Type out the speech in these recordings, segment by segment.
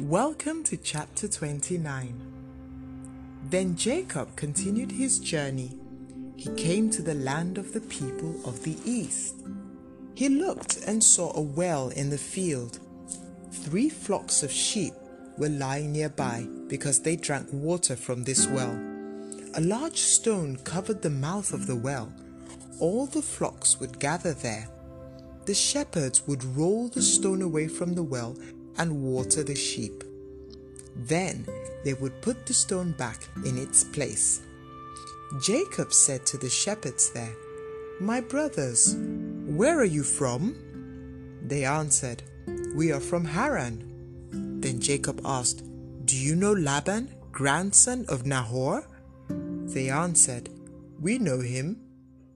Welcome to chapter 29. Then Jacob continued his journey. He came to the land of the people of the east. He looked and saw a well in the field. Three flocks of sheep were lying nearby because they drank water from this well. A large stone covered the mouth of the well. All the flocks would gather there. The shepherds would roll the stone away from the well and water the sheep. Then they would put the stone back in its place. Jacob said to the shepherds there, My brothers, where are you from? They answered, We are from Haran. Then Jacob asked, Do you know Laban, grandson of Nahor? They answered, We know him.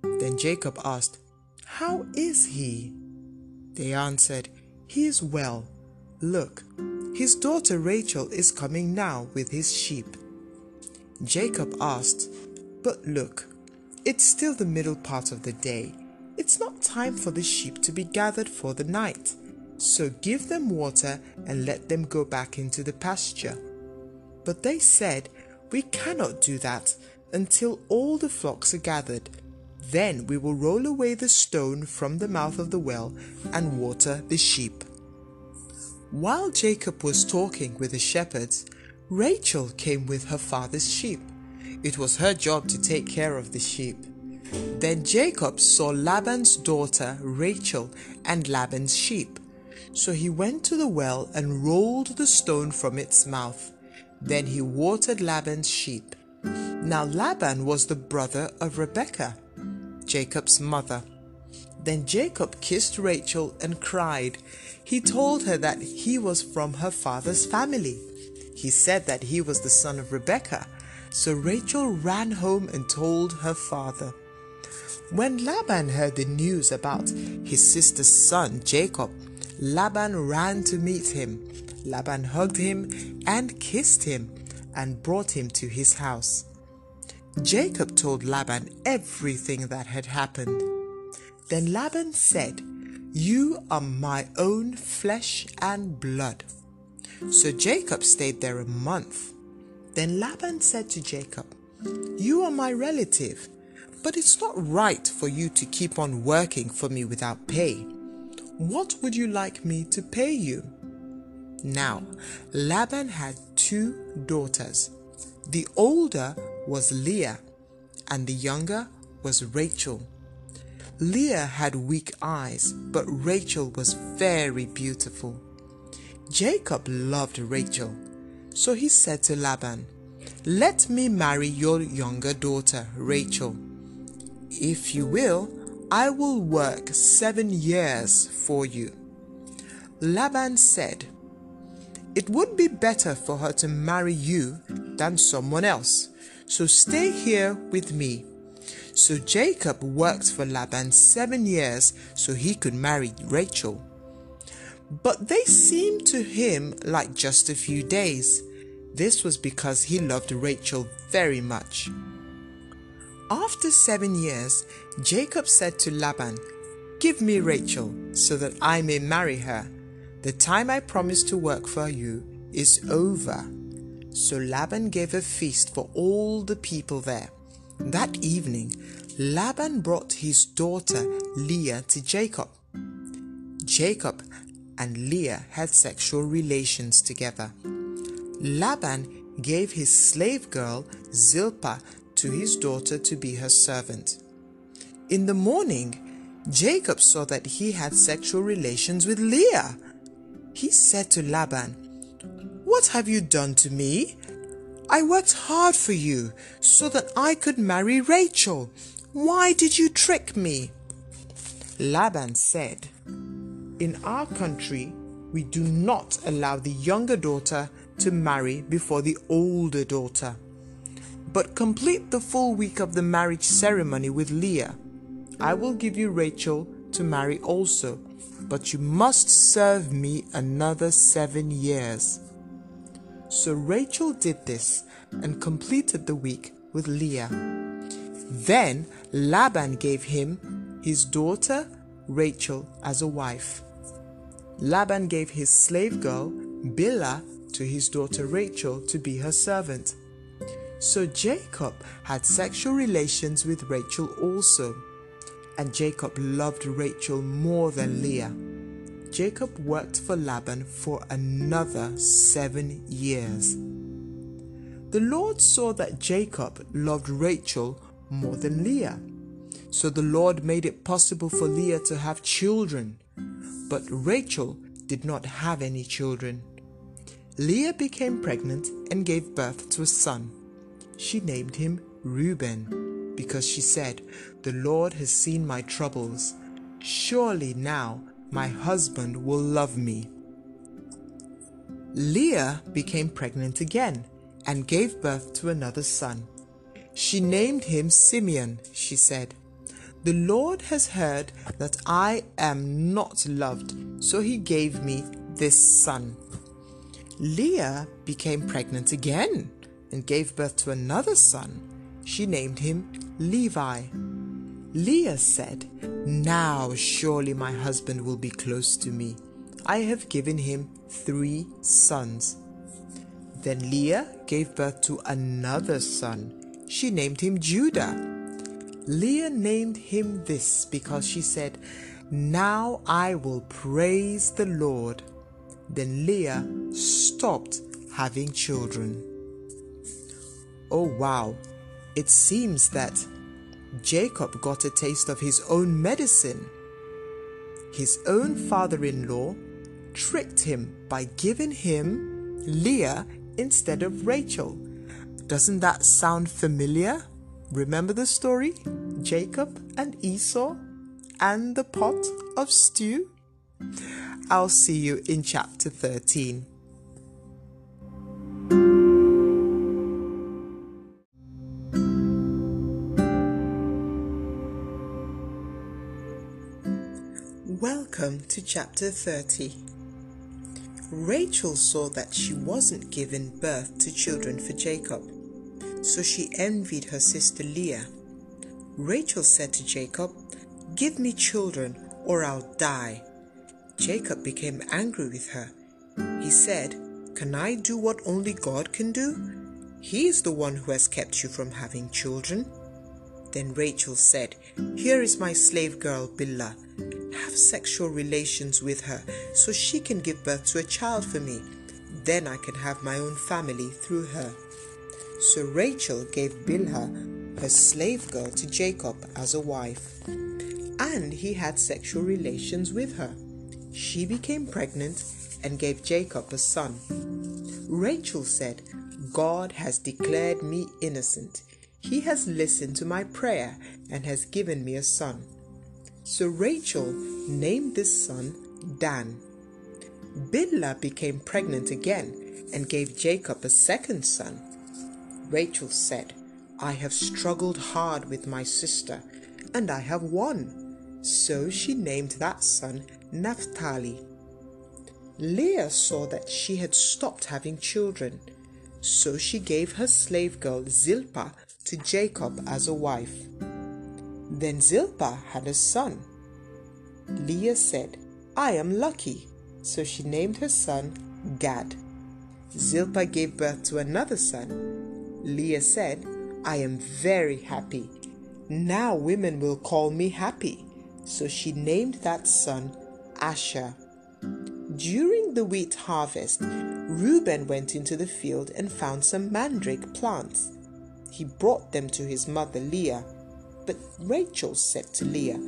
Then Jacob asked, How is he? They answered, He is well Look, his daughter Rachel is coming now with his sheep. Jacob asked, But look, it's still the middle part of the day. It's not time for the sheep to be gathered for the night. So give them water and let them go back into the pasture. But they said, We cannot do that until all the flocks are gathered. Then we will roll away the stone from the mouth of the well and water the sheep. While Jacob was talking with the shepherds, Rachel came with her father's sheep. It was her job to take care of the sheep. Then Jacob saw Laban's daughter Rachel and Laban's sheep. So he went to the well and rolled the stone from its mouth. Then he watered Laban's sheep. Now Laban was the brother of Rebekah, Jacob's mother. Then Jacob kissed Rachel and cried. He told her that he was from her father's family. He said that he was the son of Rebekah. So Rachel ran home and told her father. When Laban heard the news about his sister's son Jacob, Laban ran to meet him. Laban hugged him and kissed him and brought him to his house. Jacob told Laban everything that had happened. Then Laban said, You are my own flesh and blood. So Jacob stayed there a month. Then Laban said to Jacob, You are my relative, but it's not right for you to keep on working for me without pay. What would you like me to pay you? Now, Laban had two daughters. The older was Leah, and the younger was Rachel. Leah had weak eyes, but Rachel was very beautiful. Jacob loved Rachel, so he said to Laban, Let me marry your younger daughter, Rachel. If you will, I will work seven years for you. Laban said, It would be better for her to marry you than someone else, so stay here with me so Jacob worked for Laban seven years so he could marry Rachel. But they seemed to him like just a few days. This was because he loved Rachel very much. After seven years, Jacob said to Laban, Give me Rachel so that I may marry her. The time I promised to work for you is over. So Laban gave a feast for all the people there. That evening, Laban brought his daughter Leah to Jacob. Jacob and Leah had sexual relations together. Laban gave his slave girl Zilpah to his daughter to be her servant. In the morning, Jacob saw that he had sexual relations with Leah. He said to Laban, What have you done to me? I worked hard for you so that I could marry Rachel. Why did you trick me? Laban said, In our country, we do not allow the younger daughter to marry before the older daughter. But complete the full week of the marriage ceremony with Leah. I will give you Rachel to marry also, but you must serve me another seven years. So Rachel did this and completed the week with Leah. Then Laban gave him his daughter Rachel as a wife. Laban gave his slave girl Bilhah to his daughter Rachel to be her servant. So Jacob had sexual relations with Rachel also. And Jacob loved Rachel more than Leah. Jacob worked for Laban for another seven years. The Lord saw that Jacob loved Rachel more than Leah. So the Lord made it possible for Leah to have children. But Rachel did not have any children. Leah became pregnant and gave birth to a son. She named him Reuben because she said, The Lord has seen my troubles. Surely now my husband will love me. Leah became pregnant again and gave birth to another son. She named him Simeon, she said. The Lord has heard that I am not loved, so he gave me this son. Leah became pregnant again and gave birth to another son. She named him Levi. Leah said, Now surely my husband will be close to me. I have given him three sons. Then Leah gave birth to another son. She named him Judah. Leah named him this because she said, Now I will praise the Lord. Then Leah stopped having children. Oh wow, it seems that Jacob got a taste of his own medicine. His own father in law tricked him by giving him Leah instead of Rachel. Doesn't that sound familiar? Remember the story? Jacob and Esau and the pot of stew? I'll see you in chapter 13. Welcome to chapter 30. Rachel saw that she wasn't given birth to children for Jacob, so she envied her sister Leah. Rachel said to Jacob, Give me children, or I'll die. Jacob became angry with her. He said, Can I do what only God can do? He is the one who has kept you from having children. Then Rachel said, Here is my slave girl Bilhah have sexual relations with her so she can give birth to a child for me. Then I can have my own family through her. So Rachel gave Bilhah, her slave girl, to Jacob as a wife. And he had sexual relations with her. She became pregnant and gave Jacob a son. Rachel said, God has declared me innocent. He has listened to my prayer and has given me a son. So Rachel named this son Dan. Bilhah became pregnant again and gave Jacob a second son. Rachel said, I have struggled hard with my sister, and I have won. So she named that son Naphtali. Leah saw that she had stopped having children, so she gave her slave girl Zilpah to Jacob as a wife. Then Zilpah had a son. Leah said, I am lucky. So she named her son Gad. Zilpah gave birth to another son. Leah said, I am very happy. Now women will call me happy. So she named that son Asher. During the wheat harvest, Reuben went into the field and found some mandrake plants. He brought them to his mother Leah but Rachel said to Leah,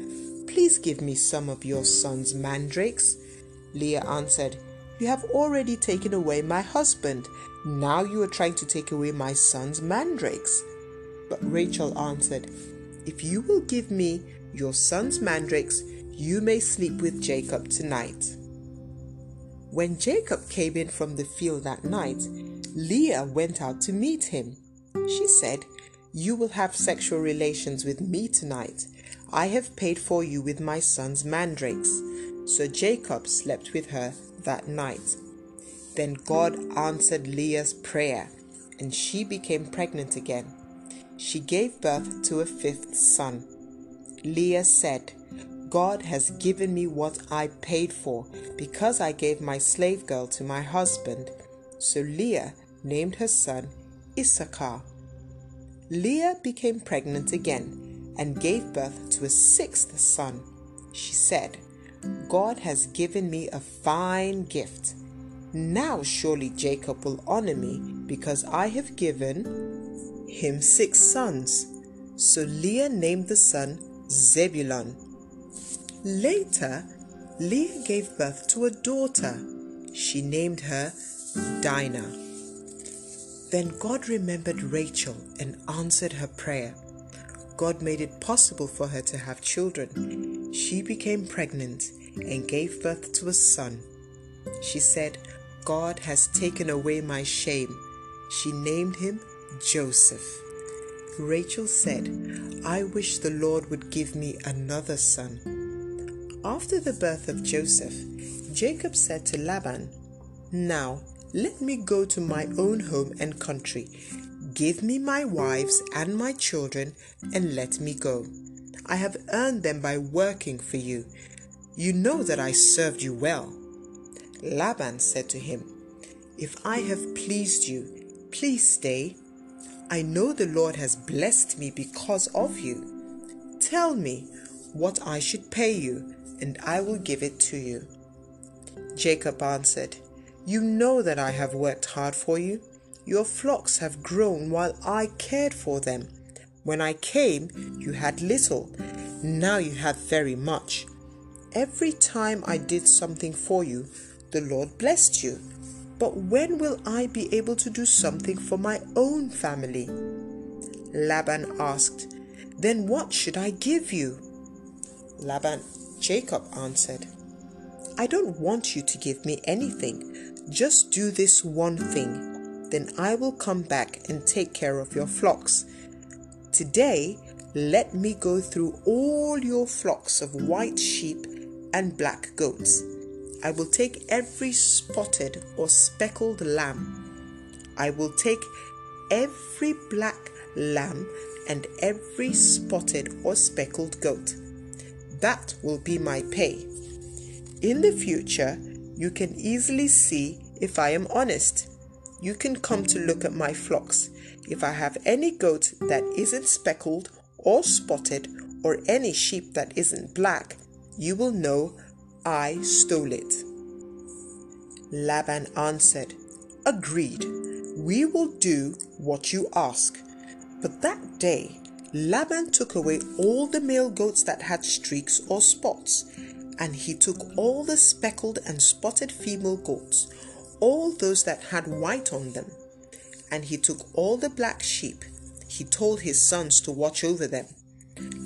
Please give me some of your son's mandrakes. Leah answered, You have already taken away my husband. Now you are trying to take away my son's mandrakes. But Rachel answered, If you will give me your son's mandrakes, you may sleep with Jacob tonight. When Jacob came in from the field that night, Leah went out to meet him. She said, you will have sexual relations with me tonight. I have paid for you with my son's mandrakes. So Jacob slept with her that night. Then God answered Leah's prayer, and she became pregnant again. She gave birth to a fifth son. Leah said, God has given me what I paid for because I gave my slave girl to my husband. So Leah named her son Issachar. Leah became pregnant again and gave birth to a sixth son. She said, God has given me a fine gift. Now surely Jacob will honor me because I have given him six sons. So Leah named the son Zebulun. Later, Leah gave birth to a daughter. She named her Dinah. Then God remembered Rachel and answered her prayer. God made it possible for her to have children. She became pregnant and gave birth to a son. She said, God has taken away my shame. She named him Joseph. Rachel said, I wish the Lord would give me another son. After the birth of Joseph, Jacob said to Laban, Now let me go to my own home and country. Give me my wives and my children and let me go. I have earned them by working for you. You know that I served you well. Laban said to him, If I have pleased you, please stay I know the Lord has blessed me because of you. Tell me what I should pay you, and I will give it to you. Jacob answered, You know that I have worked hard for you. Your flocks have grown while I cared for them. When I came, you had little. Now you have very much. Every time I did something for you, the Lord blessed you. But when will I be able to do something for my own family? Laban asked, Then what should I give you? Laban, Jacob answered, I don't want you to give me anything. Just do this one thing. Then I will come back and take care of your flocks. Today, let me go through all your flocks of white sheep and black goats I will take every spotted or speckled lamb. I will take every black lamb and every spotted or speckled goat. That will be my pay. In the future, you can easily see if I am honest. You can come to look at my flocks. If I have any goat that isn't speckled or spotted, or any sheep that isn't black, you will know I stole it. Laban answered, Agreed, we will do what you ask. But that day, Laban took away all the male goats that had streaks or spots, and he took all the speckled and spotted female goats, all those that had white on them, and he took all the black sheep. He told his sons to watch over them.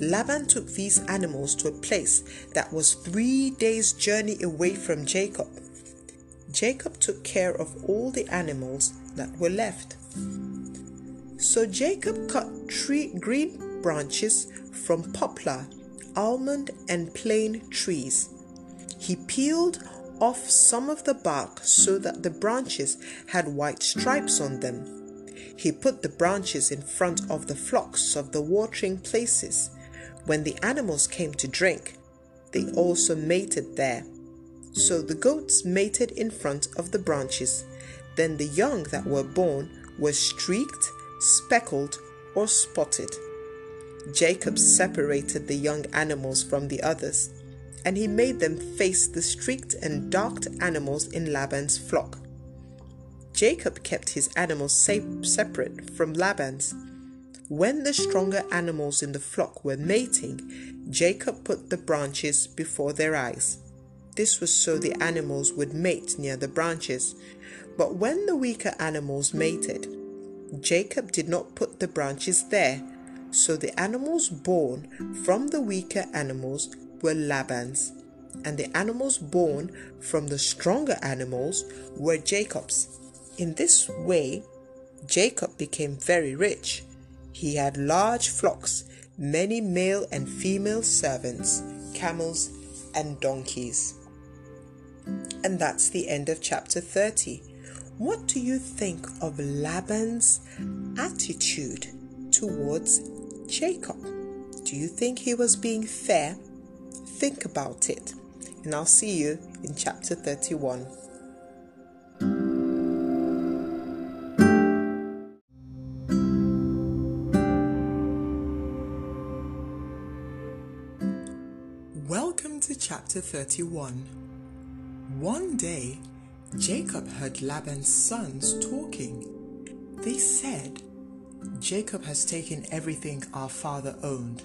Laban took these animals to a place that was three days' journey away from Jacob. Jacob took care of all the animals that were left. So Jacob cut tree green branches from poplar, almond, and plane trees. He peeled off some of the bark so that the branches had white stripes on them. He put the branches in front of the flocks of the watering places. When the animals came to drink, they also mated there. So the goats mated in front of the branches. Then the young that were born were streaked, speckled, or spotted. Jacob separated the young animals from the others, and he made them face the streaked and darked animals in Laban's flock. Jacob kept his animals safe, separate from Laban's. When the stronger animals in the flock were mating, Jacob put the branches before their eyes. This was so the animals would mate near the branches. But when the weaker animals mated, Jacob did not put the branches there. So the animals born from the weaker animals were Laban's, and the animals born from the stronger animals were Jacob's. In this way, Jacob became very rich. He had large flocks, many male and female servants, camels, and donkeys. And that's the end of chapter 30. What do you think of Laban's attitude towards Jacob. Do you think he was being fair? Think about it. And I'll see you in chapter 31. Welcome to chapter 31. One day, Jacob heard Laban's sons talking. They said, Jacob has taken everything our father owned.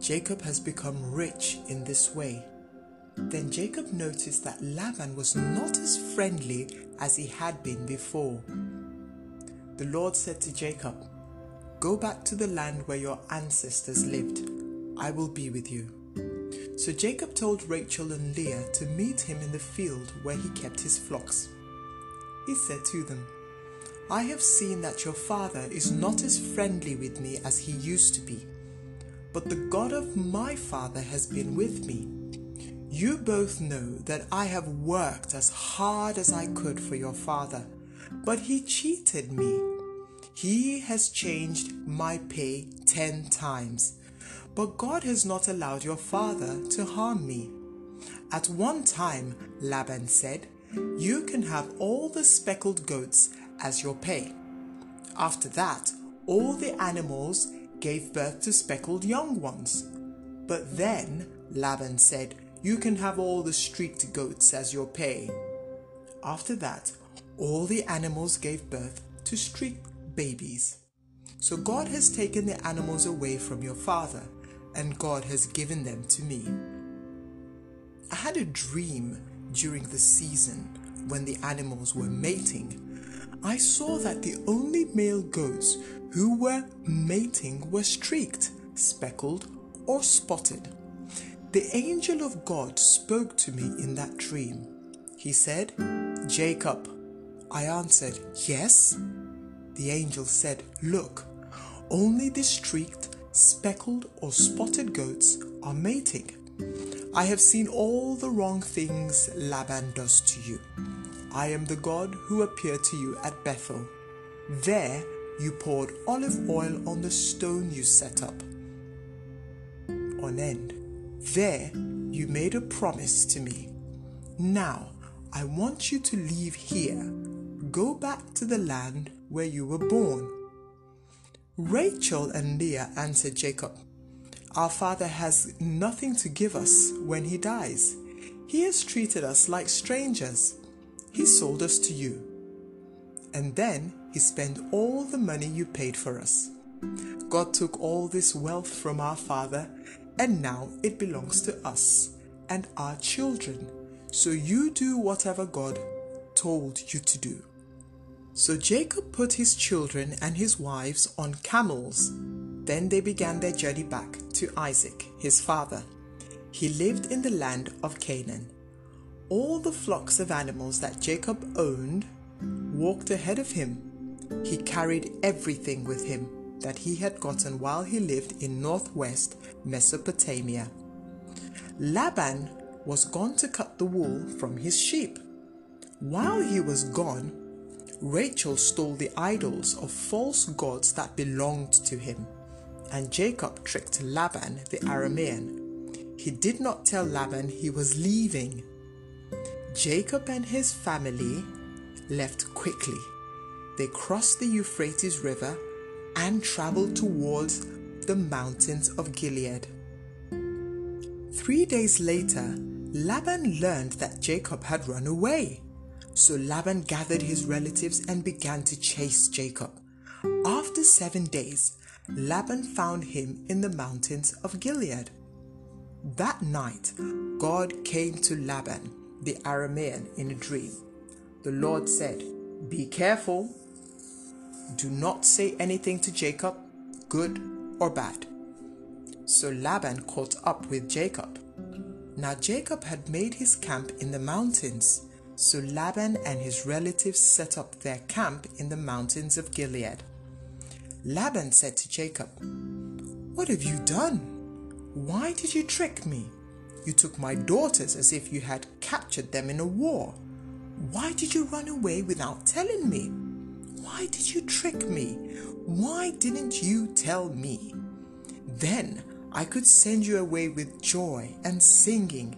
Jacob has become rich in this way. Then Jacob noticed that Laban was not as friendly as he had been before. The Lord said to Jacob, Go back to the land where your ancestors lived. I will be with you. So Jacob told Rachel and Leah to meet him in the field where he kept his flocks. He said to them, I have seen that your father is not as friendly with me as he used to be, but the God of my father has been with me. You both know that I have worked as hard as I could for your father, but he cheated me. He has changed my pay ten times but God has not allowed your father to harm me. At one time, Laban said, You can have all the speckled goats as your pay. After that, all the animals gave birth to speckled young ones. But then Laban said, You can have all the streaked goats as your pay. After that, all the animals gave birth to streaked babies. So God has taken the animals away from your father and God has given them to me. I had a dream during the season when the animals were mating. I saw that the only male goats who were mating were streaked, speckled, or spotted. The angel of God spoke to me in that dream. He said, Jacob. I answered, Yes. The angel said, Look, only the streaked, speckled or spotted goats are mating. I have seen all the wrong things Laban does to you. I am the God who appeared to you at Bethel. There you poured olive oil on the stone you set up on end. There you made a promise to me. Now I want you to leave here. Go back to the land where you were born Rachel and Leah answered Jacob, Our father has nothing to give us when he dies. He has treated us like strangers. He sold us to you. And then he spent all the money you paid for us. God took all this wealth from our father, and now it belongs to us and our children. So you do whatever God told you to do. So Jacob put his children and his wives on camels. Then they began their journey back to Isaac, his father. He lived in the land of Canaan. All the flocks of animals that Jacob owned walked ahead of him. He carried everything with him that he had gotten while he lived in northwest Mesopotamia. Laban was gone to cut the wool from his sheep. While he was gone, Rachel stole the idols of false gods that belonged to him, and Jacob tricked Laban the Aramean. He did not tell Laban he was leaving. Jacob and his family left quickly. They crossed the Euphrates River and traveled towards the mountains of Gilead. Three days later, Laban learned that Jacob had run away. So Laban gathered his relatives and began to chase Jacob. After seven days, Laban found him in the mountains of Gilead. That night, God came to Laban, the Aramean, in a dream. The Lord said, Be careful. Do not say anything to Jacob, good or bad. So Laban caught up with Jacob. Now Jacob had made his camp in the mountains so Laban and his relatives set up their camp in the mountains of Gilead. Laban said to Jacob, What have you done? Why did you trick me? You took my daughters as if you had captured them in a war. Why did you run away without telling me? Why did you trick me? Why didn't you tell me? Then I could send you away with joy and singing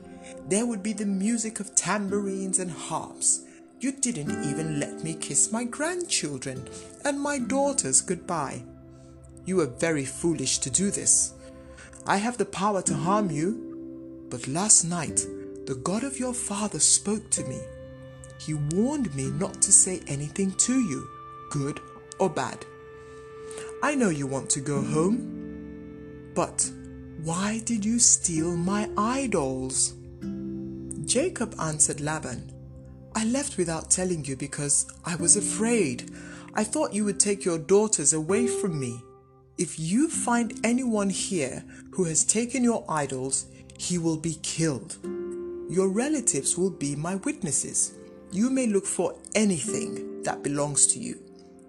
there would be the music of tambourines and harps. You didn't even let me kiss my grandchildren and my daughters goodbye. You were very foolish to do this. I have the power to harm you, But last night, the God of your father spoke to me. He warned me not to say anything to you, good or bad. I know you want to go home, but why did you steal my idols? Jacob answered Laban, I left without telling you because I was afraid. I thought you would take your daughters away from me. If you find anyone here who has taken your idols, he will be killed. Your relatives will be my witnesses. You may look for anything that belongs to you.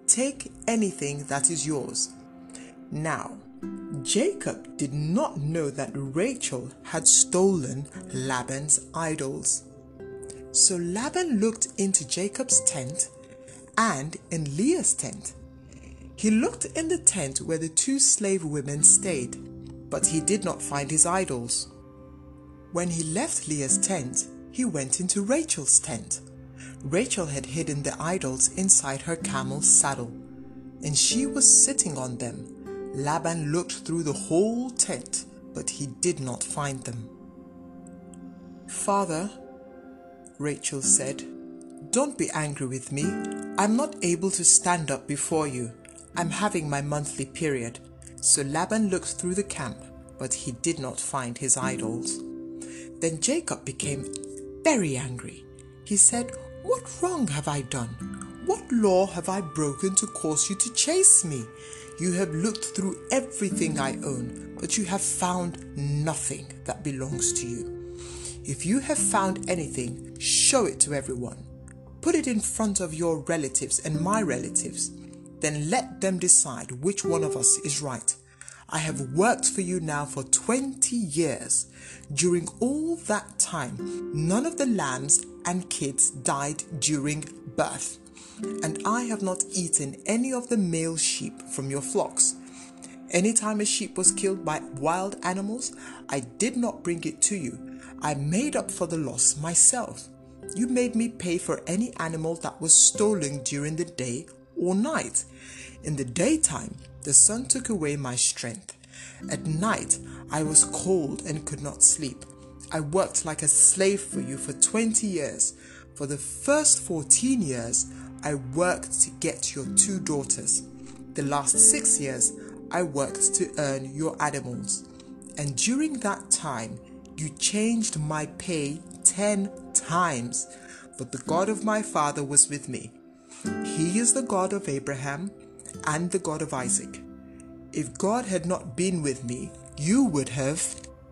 Take anything that is yours. Now, Jacob did not know that Rachel had stolen Laban's idols. So Laban looked into Jacob's tent and in Leah's tent. He looked in the tent where the two slave women stayed, but he did not find his idols. When he left Leah's tent, he went into Rachel's tent. Rachel had hidden the idols inside her camel's saddle, and she was sitting on them. Laban looked through the whole tent, but he did not find them. Father, Rachel said, Don't be angry with me. I'm not able to stand up before you. I'm having my monthly period. So Laban looked through the camp, but he did not find his idols. Then Jacob became very angry. He said, What wrong have I done? What law have I broken to cause you to chase me? You have looked through everything I own, but you have found nothing that belongs to you. If you have found anything, show it to everyone. Put it in front of your relatives and my relatives. Then let them decide which one of us is right. I have worked for you now for 20 years. During all that time, none of the lambs and kids died during birth. And I have not eaten any of the male sheep from your flocks. Anytime a sheep was killed by wild animals, I did not bring it to you I made up for the loss myself. You made me pay for any animal that was stolen during the day or night. In the daytime, the sun took away my strength. At night, I was cold and could not sleep. I worked like a slave for you for 20 years. For the first 14 years, I worked to get your two daughters. The last six years, I worked to earn your animals. And during that time, you changed my pay ten times, but the God of my father was with me. He is the God of Abraham and the God of Isaac. If God had not been with me, you would have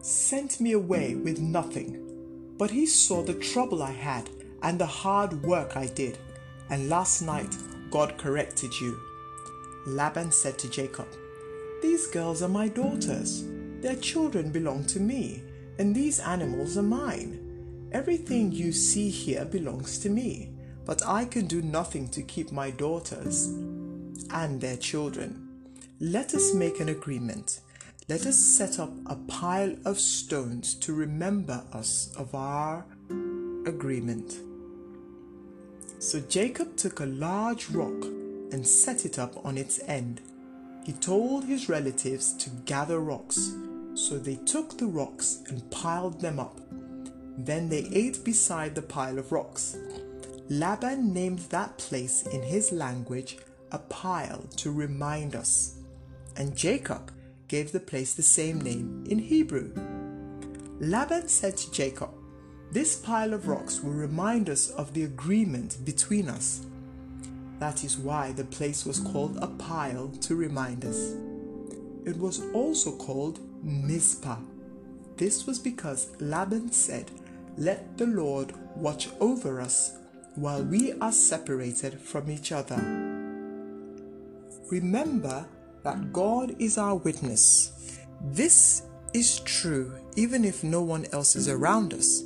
sent me away with nothing. But he saw the trouble I had and the hard work I did, and last night God corrected you. Laban said to Jacob, These girls are my daughters. Their children belong to me and these animals are mine. Everything you see here belongs to me, but I can do nothing to keep my daughters and their children. Let us make an agreement. Let us set up a pile of stones to remember us of our agreement. So Jacob took a large rock and set it up on its end. He told his relatives to gather rocks so they took the rocks and piled them up. Then they ate beside the pile of rocks. Laban named that place in his language a pile to remind us, and Jacob gave the place the same name in Hebrew. Laban said to Jacob, This pile of rocks will remind us of the agreement between us. That is why the place was called a pile to remind us. It was also called Mizpah. This was because Laban said, Let the Lord watch over us while we are separated from each other. Remember that God is our witness. This is true even if no one else is around us.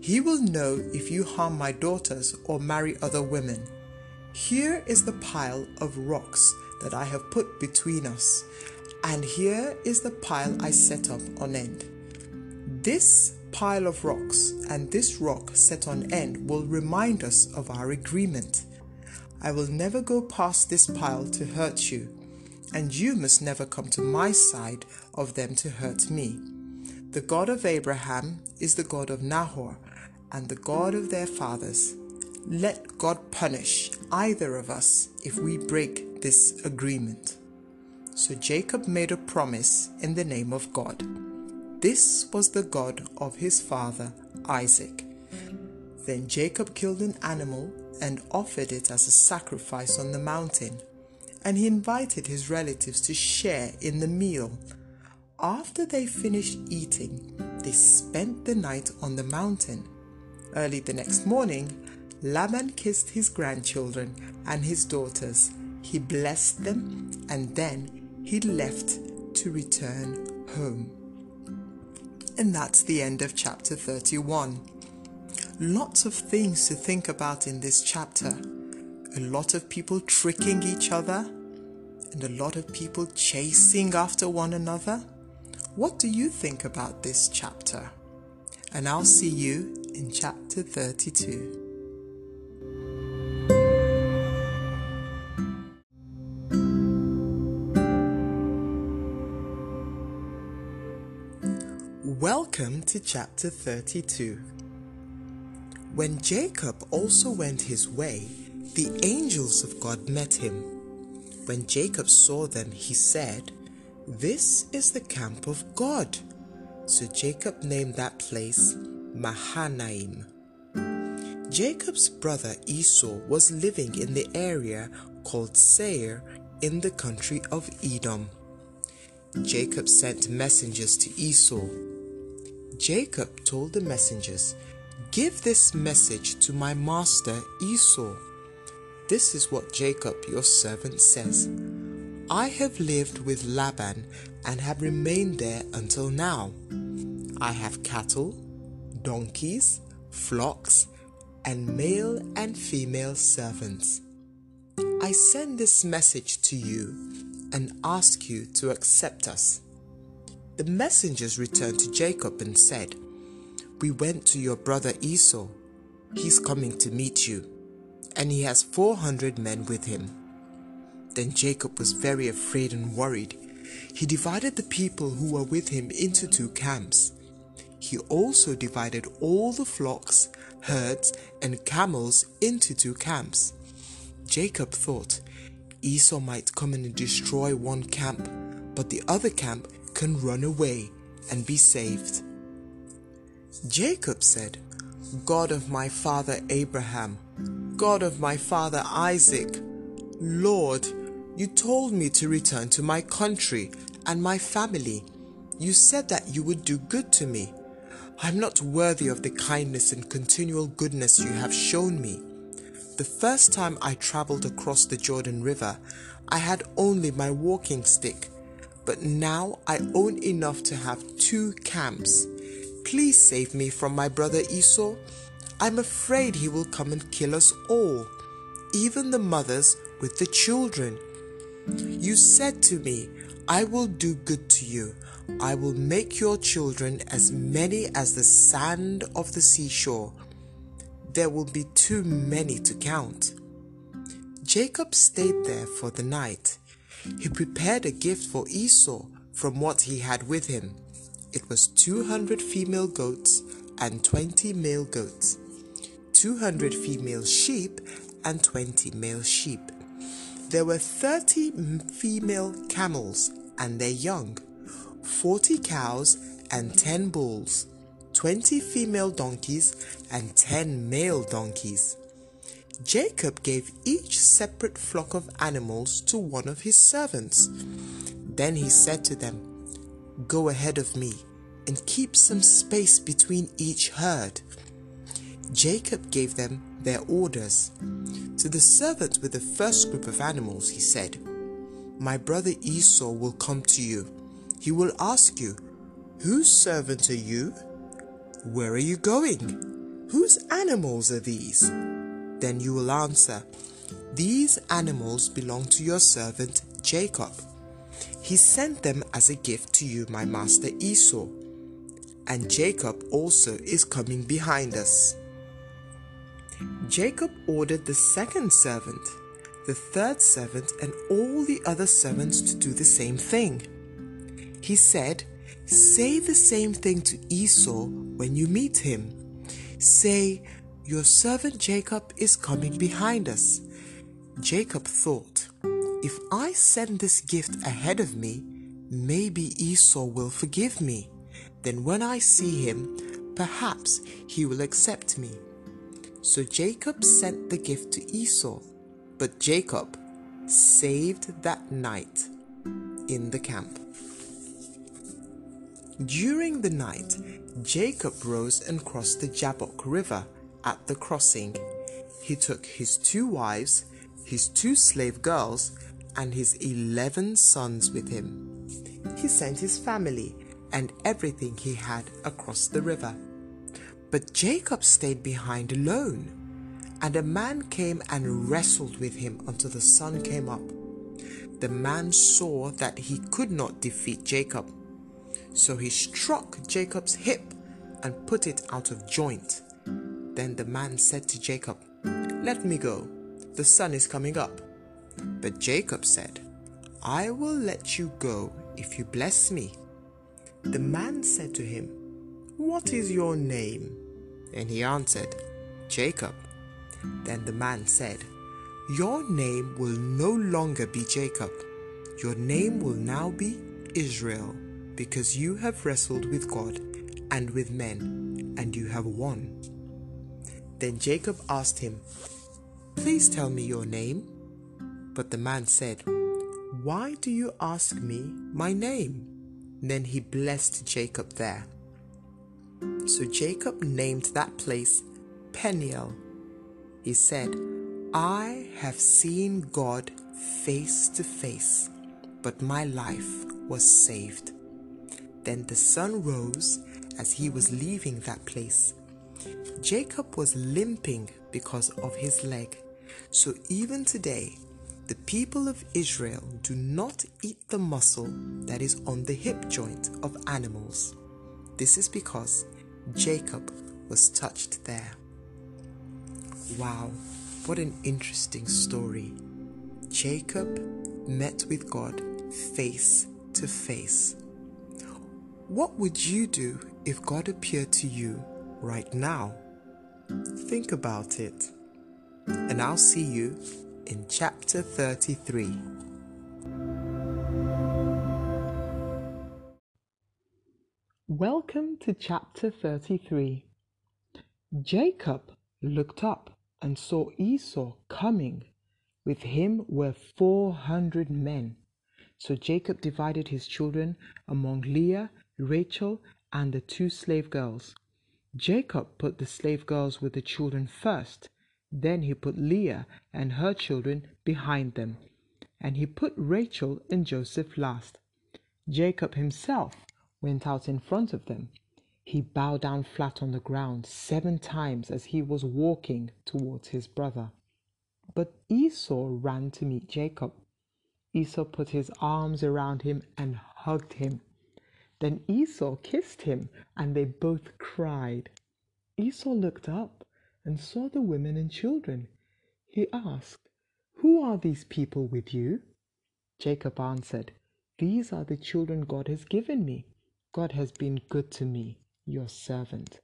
He will know if you harm my daughters or marry other women. Here is the pile of rocks that I have put between us, and here is the pile I set up on end. This pile of rocks and this rock set on end will remind us of our agreement. I will never go past this pile to hurt you, and you must never come to my side of them to hurt me. The God of Abraham is the God of Nahor and the God of their fathers. Let God punish either of us if we break this agreement. So Jacob made a promise in the name of God. This was the God of his father Isaac. Then Jacob killed an animal and offered it as a sacrifice on the mountain, and he invited his relatives to share in the meal. After they finished eating, they spent the night on the mountain. Early the next morning, Laban kissed his grandchildren and his daughters. He blessed them and then he left to return home. And that's the end of chapter 31. Lots of things to think about in this chapter. A lot of people tricking each other, and a lot of people chasing after one another. What do you think about this chapter? And I'll see you in chapter 32. Welcome to chapter 32. When Jacob also went his way, the angels of God met him. When Jacob saw them, he said, This is the camp of God. So Jacob named that place Mahanaim. Jacob's brother Esau was living in the area called Seir in the country of Edom. Jacob sent messengers to Esau Jacob told the messengers, Give this message to my master Esau. This is what Jacob, your servant, says I have lived with Laban and have remained there until now. I have cattle, donkeys, flocks, and male and female servants. I send this message to you and ask you to accept us. The messengers returned to Jacob and said, We went to your brother Esau. He's coming to meet you, and he has 400 men with him. Then Jacob was very afraid and worried. He divided the people who were with him into two camps. He also divided all the flocks, herds, and camels into two camps. Jacob thought Esau might come and destroy one camp, but the other camp can run away and be saved. Jacob said, God of my father Abraham, God of my father Isaac, Lord, you told me to return to my country and my family. You said that you would do good to me. I'm not worthy of the kindness and continual goodness you have shown me. The first time I traveled across the Jordan River, I had only my walking stick but now I own enough to have two camps. Please save me from my brother Esau. I'm afraid he will come and kill us all, even the mothers with the children. You said to me, I will do good to you. I will make your children as many as the sand of the seashore. There will be too many to count. Jacob stayed there for the night. He prepared a gift for Esau from what he had with him. It was 200 female goats and 20 male goats, 200 female sheep and 20 male sheep. There were 30 female camels and their young, 40 cows and 10 bulls, 20 female donkeys and 10 male donkeys. Jacob gave each separate flock of animals to one of his servants. Then he said to them, Go ahead of me and keep some space between each herd. Jacob gave them their orders. To the servant with the first group of animals, he said, My brother Esau will come to you. He will ask you, Whose servant are you? Where are you going? Whose animals are these? Then you will answer, These animals belong to your servant Jacob. He sent them as a gift to you, my master Esau. And Jacob also is coming behind us. Jacob ordered the second servant, the third servant, and all the other servants to do the same thing. He said, Say the same thing to Esau when you meet him. Say, Your servant Jacob is coming behind us. Jacob thought, If I send this gift ahead of me, maybe Esau will forgive me. Then when I see him, perhaps he will accept me. So Jacob sent the gift to Esau, but Jacob saved that night in the camp. During the night, Jacob rose and crossed the Jabbok River at the crossing. He took his two wives, his two slave girls, and his eleven sons with him. He sent his family and everything he had across the river. But Jacob stayed behind alone, and a man came and wrestled with him until the sun came up. The man saw that he could not defeat Jacob, so he struck Jacob's hip and put it out of joint. Then the man said to Jacob, Let me go, the sun is coming up. But Jacob said, I will let you go if you bless me. The man said to him, What is your name? And he answered, Jacob. Then the man said, Your name will no longer be Jacob. Your name will now be Israel, because you have wrestled with God and with men, and you have won. Then Jacob asked him, Please tell me your name. But the man said, Why do you ask me my name? Then he blessed Jacob there. So Jacob named that place Peniel. He said, I have seen God face to face, but my life was saved. Then the sun rose as he was leaving that place. Jacob was limping because of his leg. So even today, the people of Israel do not eat the muscle that is on the hip joint of animals. This is because Jacob was touched there. Wow, what an interesting story. Jacob met with God face to face. What would you do if God appeared to you right now? Think about it. And I'll see you in chapter 33. Welcome to chapter 33. Jacob looked up and saw Esau coming. With him were 400 men. So Jacob divided his children among Leah, Rachel, and the two slave girls. Jacob put the slave girls with the children first then he put Leah and her children behind them, and he put Rachel and Joseph last. Jacob himself went out in front of them. He bowed down flat on the ground seven times as he was walking towards his brother. But Esau ran to meet Jacob. Esau put his arms around him and hugged him. Then Esau kissed him, and they both cried. Esau looked up and saw the women and children. He asked, Who are these people with you? Jacob answered, These are the children God has given me. God has been good to me, your servant.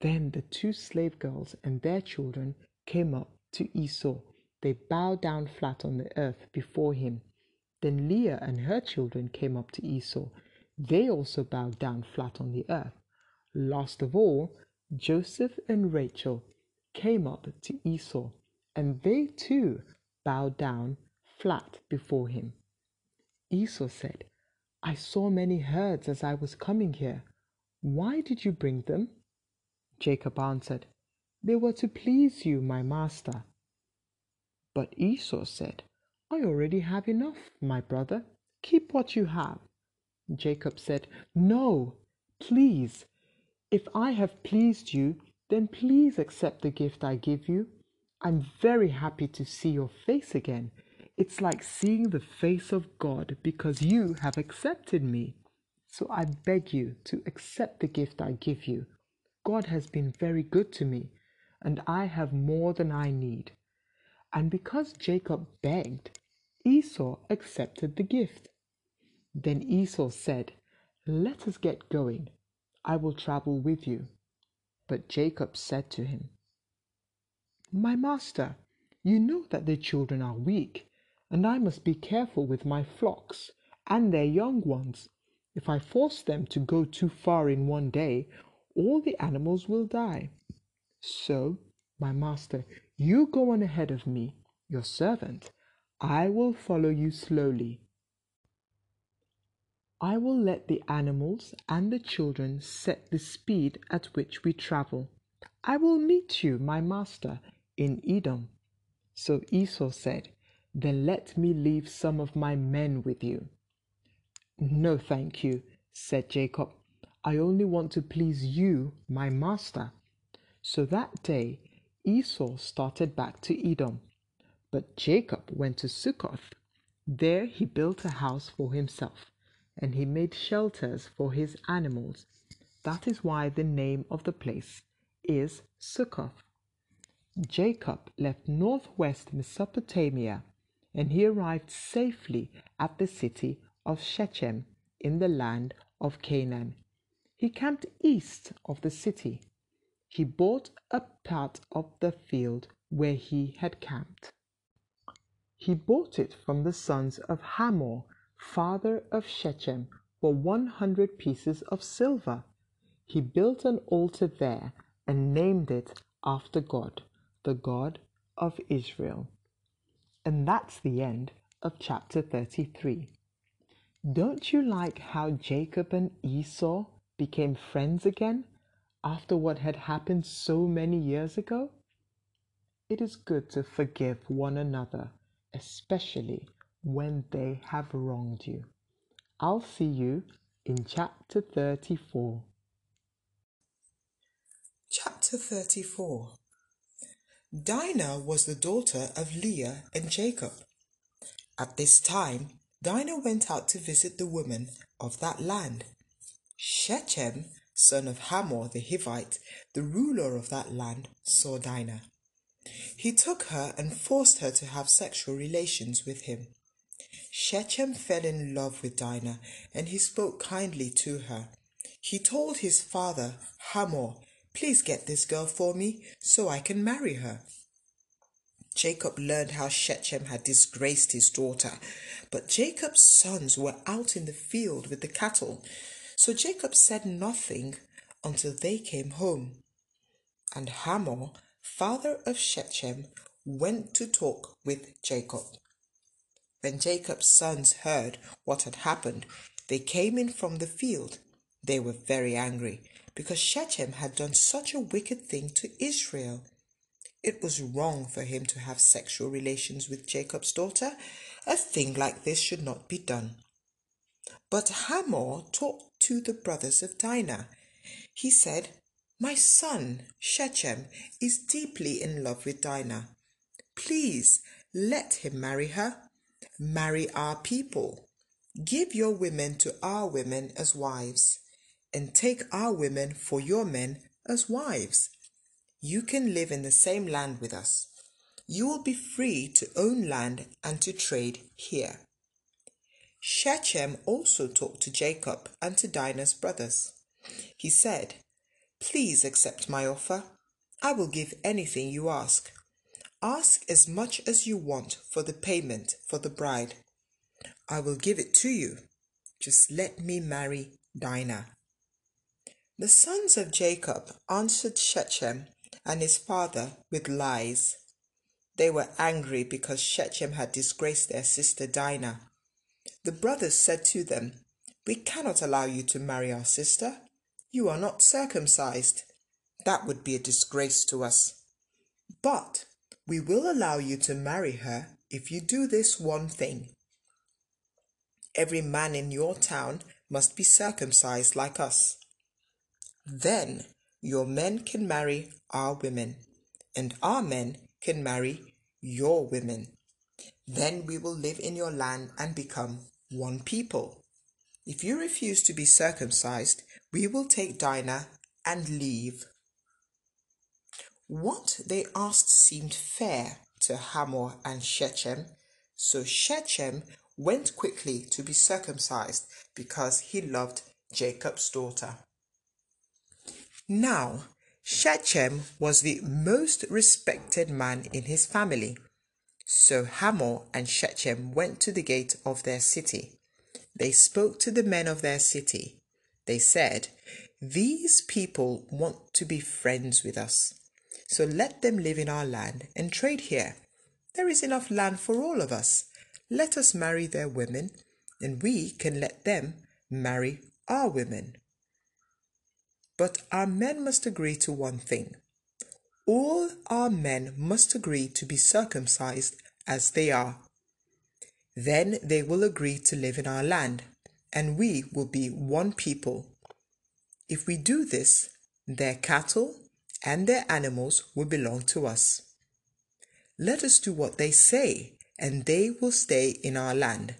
Then the two slave girls and their children came up to Esau. They bowed down flat on the earth before him. Then Leah and her children came up to Esau. They also bowed down flat on the earth. Last of all, Joseph and Rachel came up to Esau, and they too bowed down flat before him. Esau said, I saw many herds as I was coming here. Why did you bring them? Jacob answered, They were to please you, my master. But Esau said, I already have enough, my brother. Keep what you have. Jacob said, No, please, if I have pleased you, then please accept the gift I give you. I'm very happy to see your face again. It's like seeing the face of God because you have accepted me. So I beg you to accept the gift I give you. God has been very good to me, and I have more than I need. And because Jacob begged, Esau accepted the gift. Then Esau said, Let us get going. I will travel with you. But Jacob said to him, My master, you know that the children are weak, and I must be careful with my flocks and their young ones. If I force them to go too far in one day, all the animals will die. So, my master, you go on ahead of me, your servant. I will follow you slowly. I will let the animals and the children set the speed at which we travel. I will meet you, my master, in Edom. So Esau said, Then let me leave some of my men with you. No, thank you, said Jacob. I only want to please you, my master. So that day Esau started back to Edom, but Jacob went to Succoth. There he built a house for himself, and he made shelters for his animals. That is why the name of the place is Succoth. Jacob left northwest Mesopotamia, and he arrived safely at the city of Shechem in the land of Canaan. He camped east of the city. He bought a part of the field where he had camped. He bought it from the sons of Hamor, father of Shechem, for one hundred pieces of silver. He built an altar there and named it after God, the God of Israel. And that's the end of chapter 33. Don't you like how Jacob and Esau became friends again after what had happened so many years ago? It is good to forgive one another, especially when they have wronged you. I'll see you in chapter 34. Chapter 34 Dinah was the daughter of Leah and Jacob. At this time, Dinah went out to visit the women of that land. Shechem, son of Hamor the Hivite, the ruler of that land, saw Dinah. He took her and forced her to have sexual relations with him. Shechem fell in love with Dinah and he spoke kindly to her. He told his father, Hamor, Please get this girl for me so I can marry her. Jacob learned how Shechem had disgraced his daughter, but Jacob's sons were out in the field with the cattle. So Jacob said nothing until they came home. And Hamor, father of Shechem, went to talk with Jacob. When Jacob's sons heard what had happened, they came in from the field. They were very angry because Shechem had done such a wicked thing to Israel. It was wrong for him to have sexual relations with Jacob's daughter. A thing like this should not be done. But Hamor talked to the brothers of Dinah. He said, My son, Shechem, is deeply in love with Dinah. Please let him marry her. Marry our people. Give your women to our women as wives, and take our women for your men as wives. You can live in the same land with us. You will be free to own land and to trade here. Shechem also talked to Jacob and to Dinah's brothers. He said, Please accept my offer. I will give anything you ask. Ask as much as you want for the payment for the bride. I will give it to you. Just let me marry Dinah. The sons of Jacob answered Shechem and his father with lies. They were angry because Shechem had disgraced their sister Dinah. The brothers said to them, We cannot allow you to marry our sister. You are not circumcised. That would be a disgrace to us. But we will allow you to marry her if you do this one thing. Every man in your town must be circumcised like us. Then your men can marry our women, and our men can marry your women. Then we will live in your land and become one people. If you refuse to be circumcised, we will take Dinah and leave. What they asked seemed fair to Hamor and Shechem, so Shechem went quickly to be circumcised because he loved Jacob's daughter. Now, Shechem was the most respected man in his family. So Hamor and Shechem went to the gate of their city. They spoke to the men of their city. They said, These people want to be friends with us. So let them live in our land and trade here. There is enough land for all of us. Let us marry their women, and we can let them marry our women. But our men must agree to one thing. All our men must agree to be circumcised as they are. Then they will agree to live in our land, and we will be one people. If we do this, their cattle and their animals will belong to us. Let us do what they say, and they will stay in our land.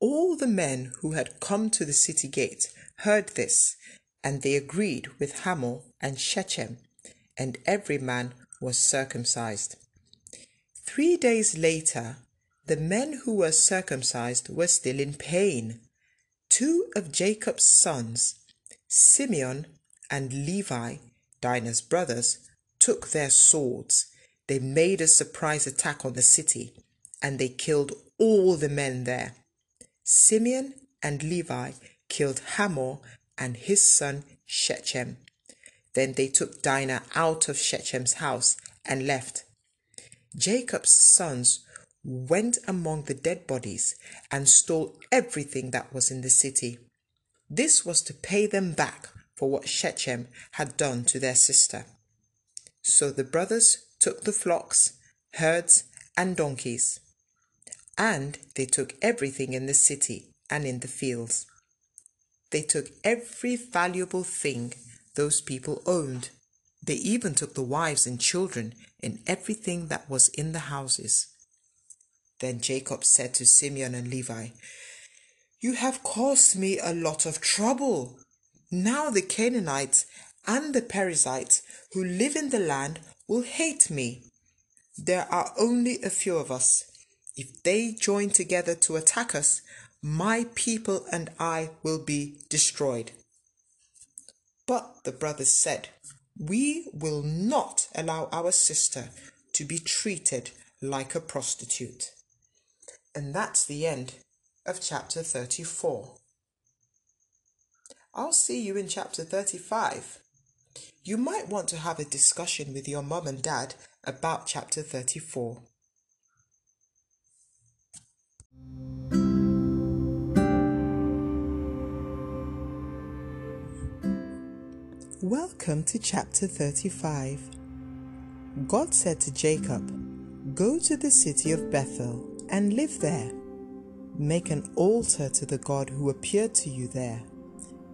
All the men who had come to the city gate heard this, and they agreed with Hamor and Shechem, and every man was circumcised. Three days later, the men who were circumcised were still in pain. Two of Jacob's sons, Simeon and Levi, Dinah's brothers, took their swords. They made a surprise attack on the city, and they killed all the men there. Simeon and Levi killed Hamor and his son Shechem. Then they took Dinah out of Shechem's house and left. Jacob's sons went among the dead bodies and stole everything that was in the city. This was to pay them back for what Shechem had done to their sister. So the brothers took the flocks, herds, and donkeys and they took everything in the city and in the fields. They took every valuable thing those people owned. They even took the wives and children and everything that was in the houses. Then Jacob said to Simeon and Levi, You have caused me a lot of trouble. Now the Canaanites and the Perizzites who live in the land will hate me. There are only a few of us if they join together to attack us, my people and I will be destroyed. But the brothers said, We will not allow our sister to be treated like a prostitute. And that's the end of chapter 34. I'll see you in chapter 35. You might want to have a discussion with your mum and dad about chapter 34. Welcome to chapter 35. God said to Jacob, Go to the city of Bethel and live there. Make an altar to the God who appeared to you there.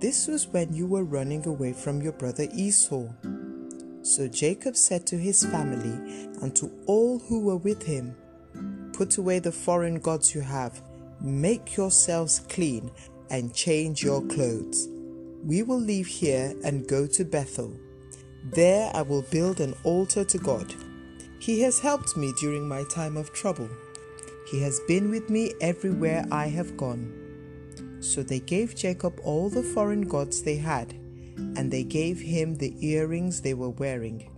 This was when you were running away from your brother Esau. So Jacob said to his family and to all who were with him, Put away the foreign gods you have, make yourselves clean, and change your clothes. We will leave here and go to Bethel. There I will build an altar to God. He has helped me during my time of trouble. He has been with me everywhere I have gone. So they gave Jacob all the foreign gods they had, and they gave him the earrings they were wearing.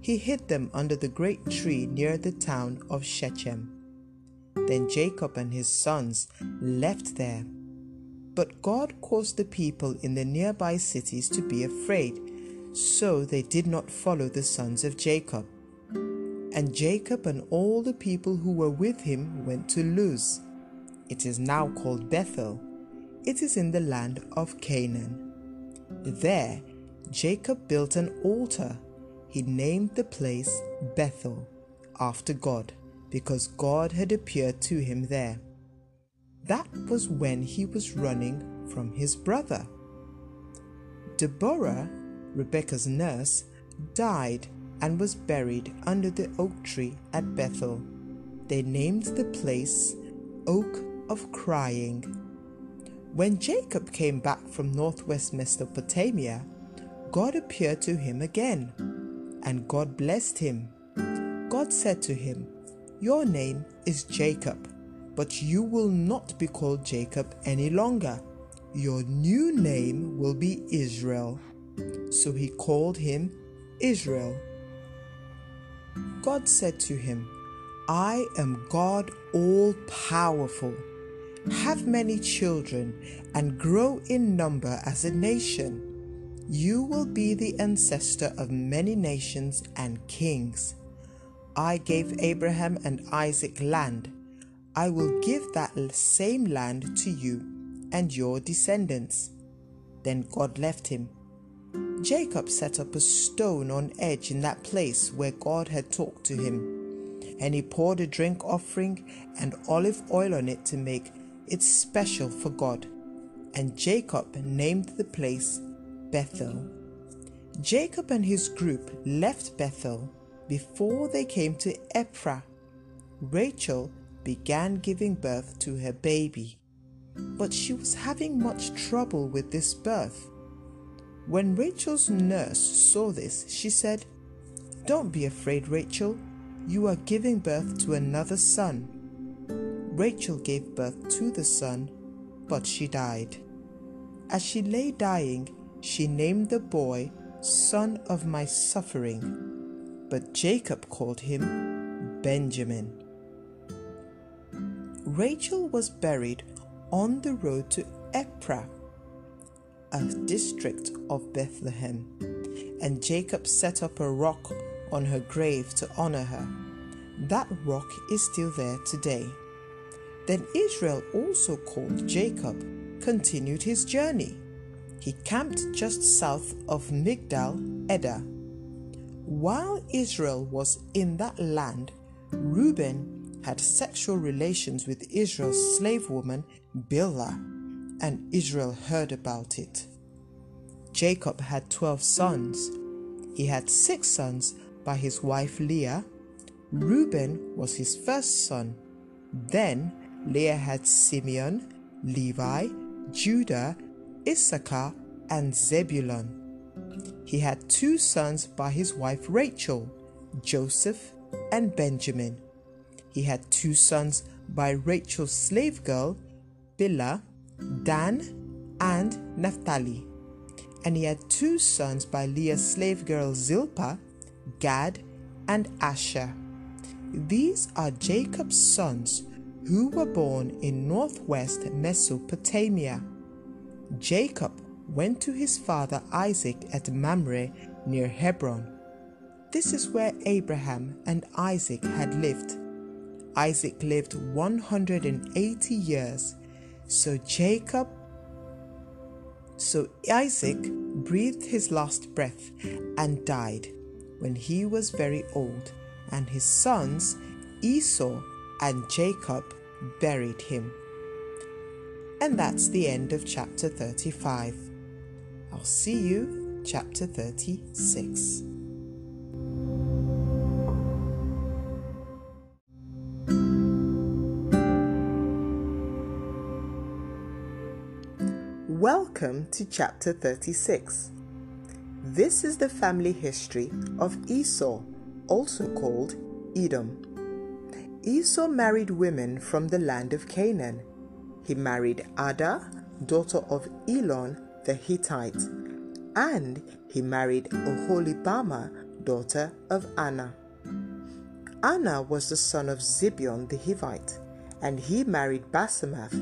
He hid them under the great tree near the town of Shechem. Then Jacob and his sons left there but God caused the people in the nearby cities to be afraid, so they did not follow the sons of Jacob. And Jacob and all the people who were with him went to Luz. It is now called Bethel. It is in the land of Canaan. There, Jacob built an altar. He named the place Bethel, after God, because God had appeared to him there. That was when he was running from his brother. Deborah, Rebekah's nurse, died and was buried under the oak tree at Bethel. They named the place Oak of Crying. When Jacob came back from northwest Mesopotamia, God appeared to him again, and God blessed him. God said to him, Your name is Jacob but you will not be called Jacob any longer. Your new name will be Israel. So he called him Israel. God said to him, I am God all powerful. Have many children and grow in number as a nation. You will be the ancestor of many nations and kings. I gave Abraham and Isaac land. I will give that same land to you and your descendants. Then God left him. Jacob set up a stone on edge in that place where God had talked to him, and he poured a drink offering and olive oil on it to make it special for God. And Jacob named the place Bethel. Jacob and his group left Bethel before they came to Ephrath. Rachel began giving birth to her baby, but she was having much trouble with this birth. When Rachel's nurse saw this, she said, Don't be afraid, Rachel. You are giving birth to another son. Rachel gave birth to the son, but she died. As she lay dying, she named the boy Son of My Suffering, but Jacob called him Benjamin. Rachel was buried on the road to Ephrath, a district of Bethlehem, and Jacob set up a rock on her grave to honor her. That rock is still there today. Then Israel, also called Jacob, continued his journey. He camped just south of Migdal Eder. While Israel was in that land, Reuben had sexual relations with Israel's slave woman Bilhah, and Israel heard about it. Jacob had twelve sons. He had six sons by his wife Leah. Reuben was his first son. Then Leah had Simeon, Levi, Judah, Issachar, and Zebulun. He had two sons by his wife Rachel, Joseph and Benjamin. He had two sons by Rachel's slave girl, Bilhah, Dan, and Naphtali. And he had two sons by Leah's slave girl Zilpah, Gad, and Asher. These are Jacob's sons who were born in northwest Mesopotamia. Jacob went to his father Isaac at Mamre near Hebron. This is where Abraham and Isaac had lived. Isaac lived 180 years. So Jacob so Isaac breathed his last breath and died when he was very old, and his sons Esau and Jacob buried him. And that's the end of chapter 35. I'll see you chapter 36. Welcome to chapter 36. This is the family history of Esau, also called Edom. Esau married women from the land of Canaan. He married Adah, daughter of Elon the Hittite, and he married Oholibamah, daughter of Anah. Anah was the son of Zibeon the Hivite, and he married Basemath,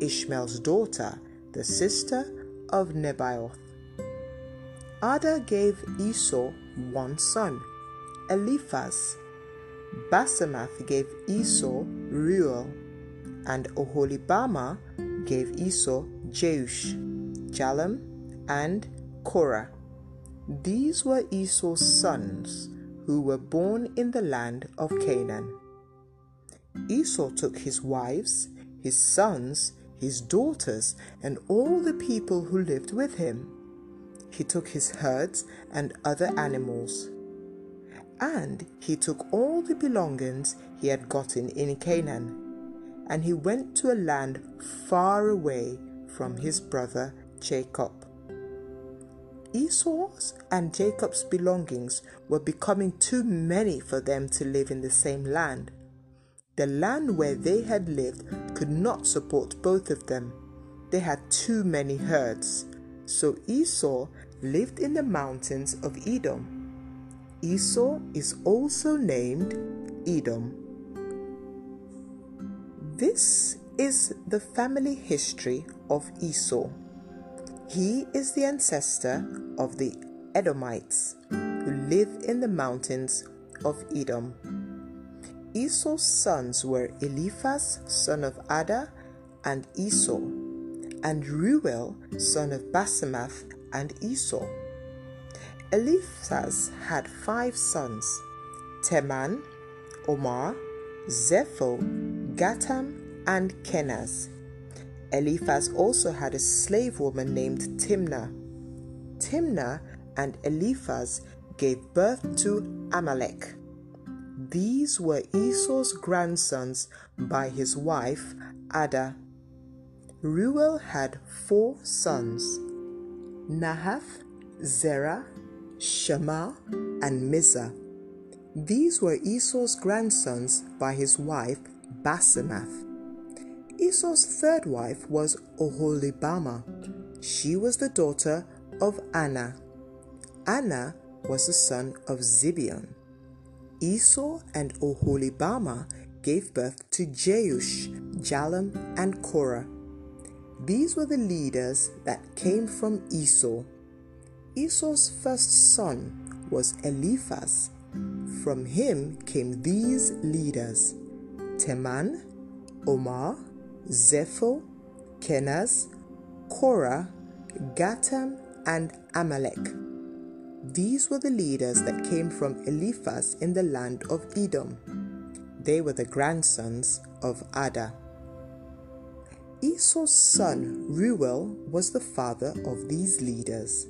Ishmael's daughter, the sister of Nebaioth. Adah gave Esau one son, Eliphaz, Basemath gave Esau Reuel, and Oholibamah gave Esau Jeush, Jalam, and Korah. These were Esau's sons who were born in the land of Canaan. Esau took his wives, his sons, his daughters, and all the people who lived with him. He took his herds and other animals and he took all the belongings he had gotten in Canaan, and he went to a land far away from his brother Jacob. Esau's and Jacob's belongings were becoming too many for them to live in the same land. The land where they had lived could not support both of them. they had too many herds. So Esau lived in the mountains of Edom. Esau is also named Edom. This is the family history of Esau. He is the ancestor of the Edomites who live in the mountains of Edom. Esau's sons were Eliphaz, son of Adah, and Esau, and Reuel, son of Basemath and Esau. Eliphaz had five sons Teman, Omar, Zepho, Gatam, and Kenaz. Eliphaz also had a slave woman named Timnah. Timnah and Eliphaz gave birth to Amalek. These were Esau's grandsons by his wife Adah. Reuel had four sons Nahath, Zerah, Shema, and Mizzah. These were Esau's grandsons by his wife Basemath. Esau's third wife was Oholibamah. She was the daughter of Anah. Anah was the son of Zibeon. Esau and Oholibamah gave birth to Jeush, Jalam, and Korah. These were the leaders that came from Esau. Esau's first son was Eliphaz. From him came these leaders Teman, Omar, Zepho, Kenaz, Korah, Gatam, and Amalek. These were the leaders that came from Eliphaz in the land of Edom. They were the grandsons of Adah. Esau's son Reuel was the father of these leaders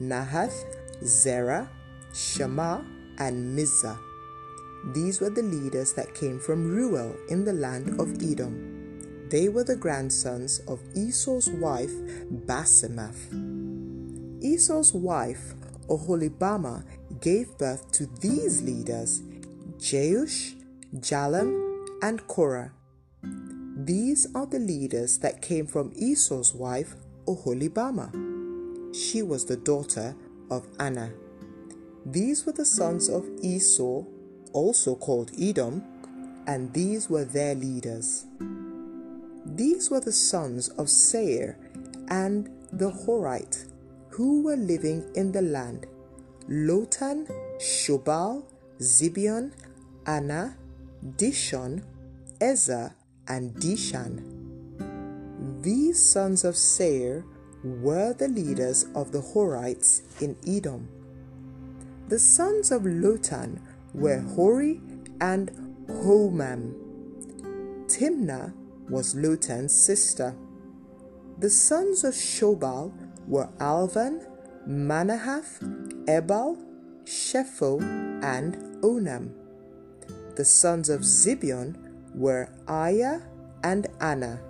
Nahath, Zerah, Shema, and Mizzah. These were the leaders that came from Reuel in the land of Edom. They were the grandsons of Esau's wife Basemath. Esau's wife Oholibamah gave birth to these leaders Jeush, Jalam, and Korah. These are the leaders that came from Esau's wife Oholibamah. She was the daughter of Anah. These were the sons of Esau, also called Edom, and these were their leaders. These were the sons of Seir and the Horite who were living in the land Lotan, Shobal, Zibeon, Anah, Dishon, Ezer, and Dishan. These sons of Seir were the leaders of the Horites in Edom. The sons of Lotan were Hori and Homam. Timnah was Lotan's sister. The sons of Shobal were Alvan, Manahath, Ebal, Shepho, and Onam. The sons of Zibeon were Aiah and Anah.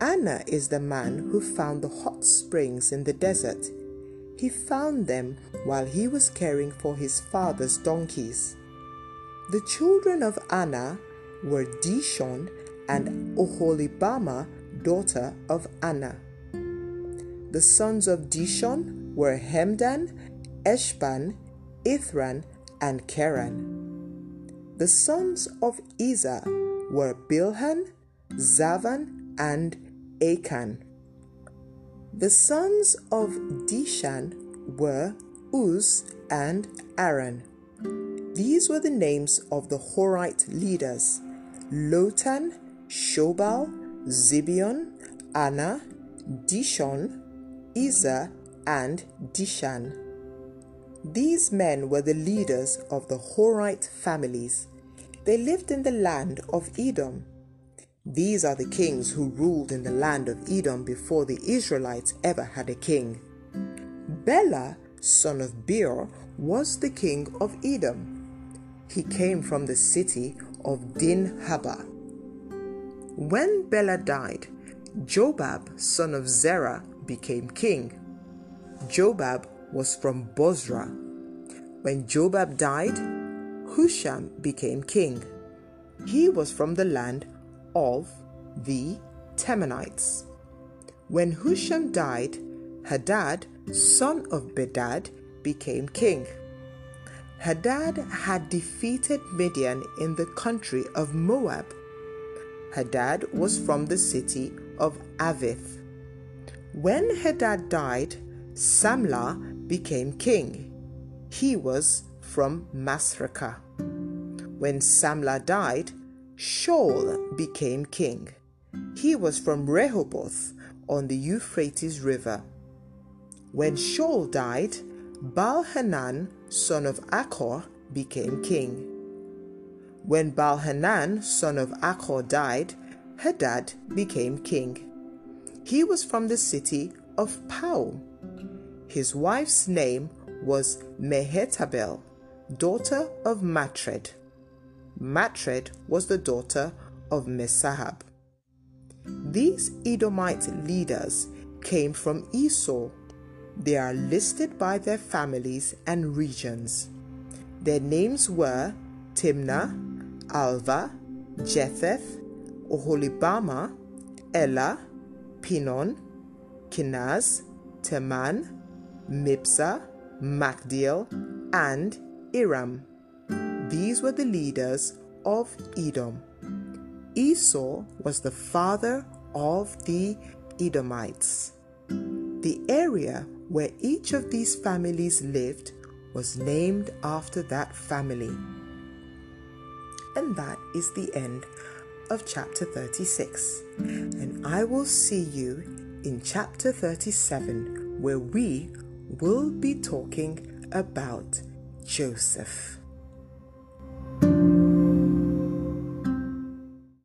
Anah is the man who found the hot springs in the desert. He found them while he was caring for his father's donkeys. The children of Anah were Dishon and Oholibamah, daughter of Anah. The sons of Dishon were Hemdan, Eshban, Ithran, and Keran. The sons of Ezer were Bilhan, Zavan, and Akan. The sons of Dishan were Uz and Aran. These were the names of the Horite leaders Lotan, Shobal, Zibeon, Anah, Dishon, Ezer, and Dishan. These men were the leaders of the Horite families. They lived in the land of Edom. These are the kings who ruled in the land of Edom before the Israelites ever had a king. Bela, son of Beor, was the king of Edom. He came from the city of Dinhabah. When Bela died, Jobab, son of Zerah, became king. Jobab was from Bozrah. When Jobab died, Husham became king. He was from the land of the Temanites. When Husham died, Hadad, son of Bedad, became king. Hadad had defeated Midian in the country of Moab. Hadad was from the city of Avith. When Hadad died, Samlah became king. He was from Masrekah. When Samlah died, Shaul became king. He was from Rehoboth on the Euphrates River. When Shaul died, Baal Hanan, son of Achor, became king. When Baal Hanan, son of Achor, died, Hadad became king. He was from the city of Pau. His wife's name was Mehetabel, daughter of Matred. Matred was the daughter of Mezahab. These Edomite leaders came from Esau they are listed by their families and regions. Their names were Timnah, Alvah, Jetheth, Oholibamah, Elah, Pinon, Kenaz, Teman, Mibzar, Magdiel, and Iram. These were the leaders of Edom. Esau was the father of the Edomites. The area where each of these families lived was named after that family. And that is the end of chapter 36. And I will see you in chapter 37, where we will be talking about Joseph. Thank you.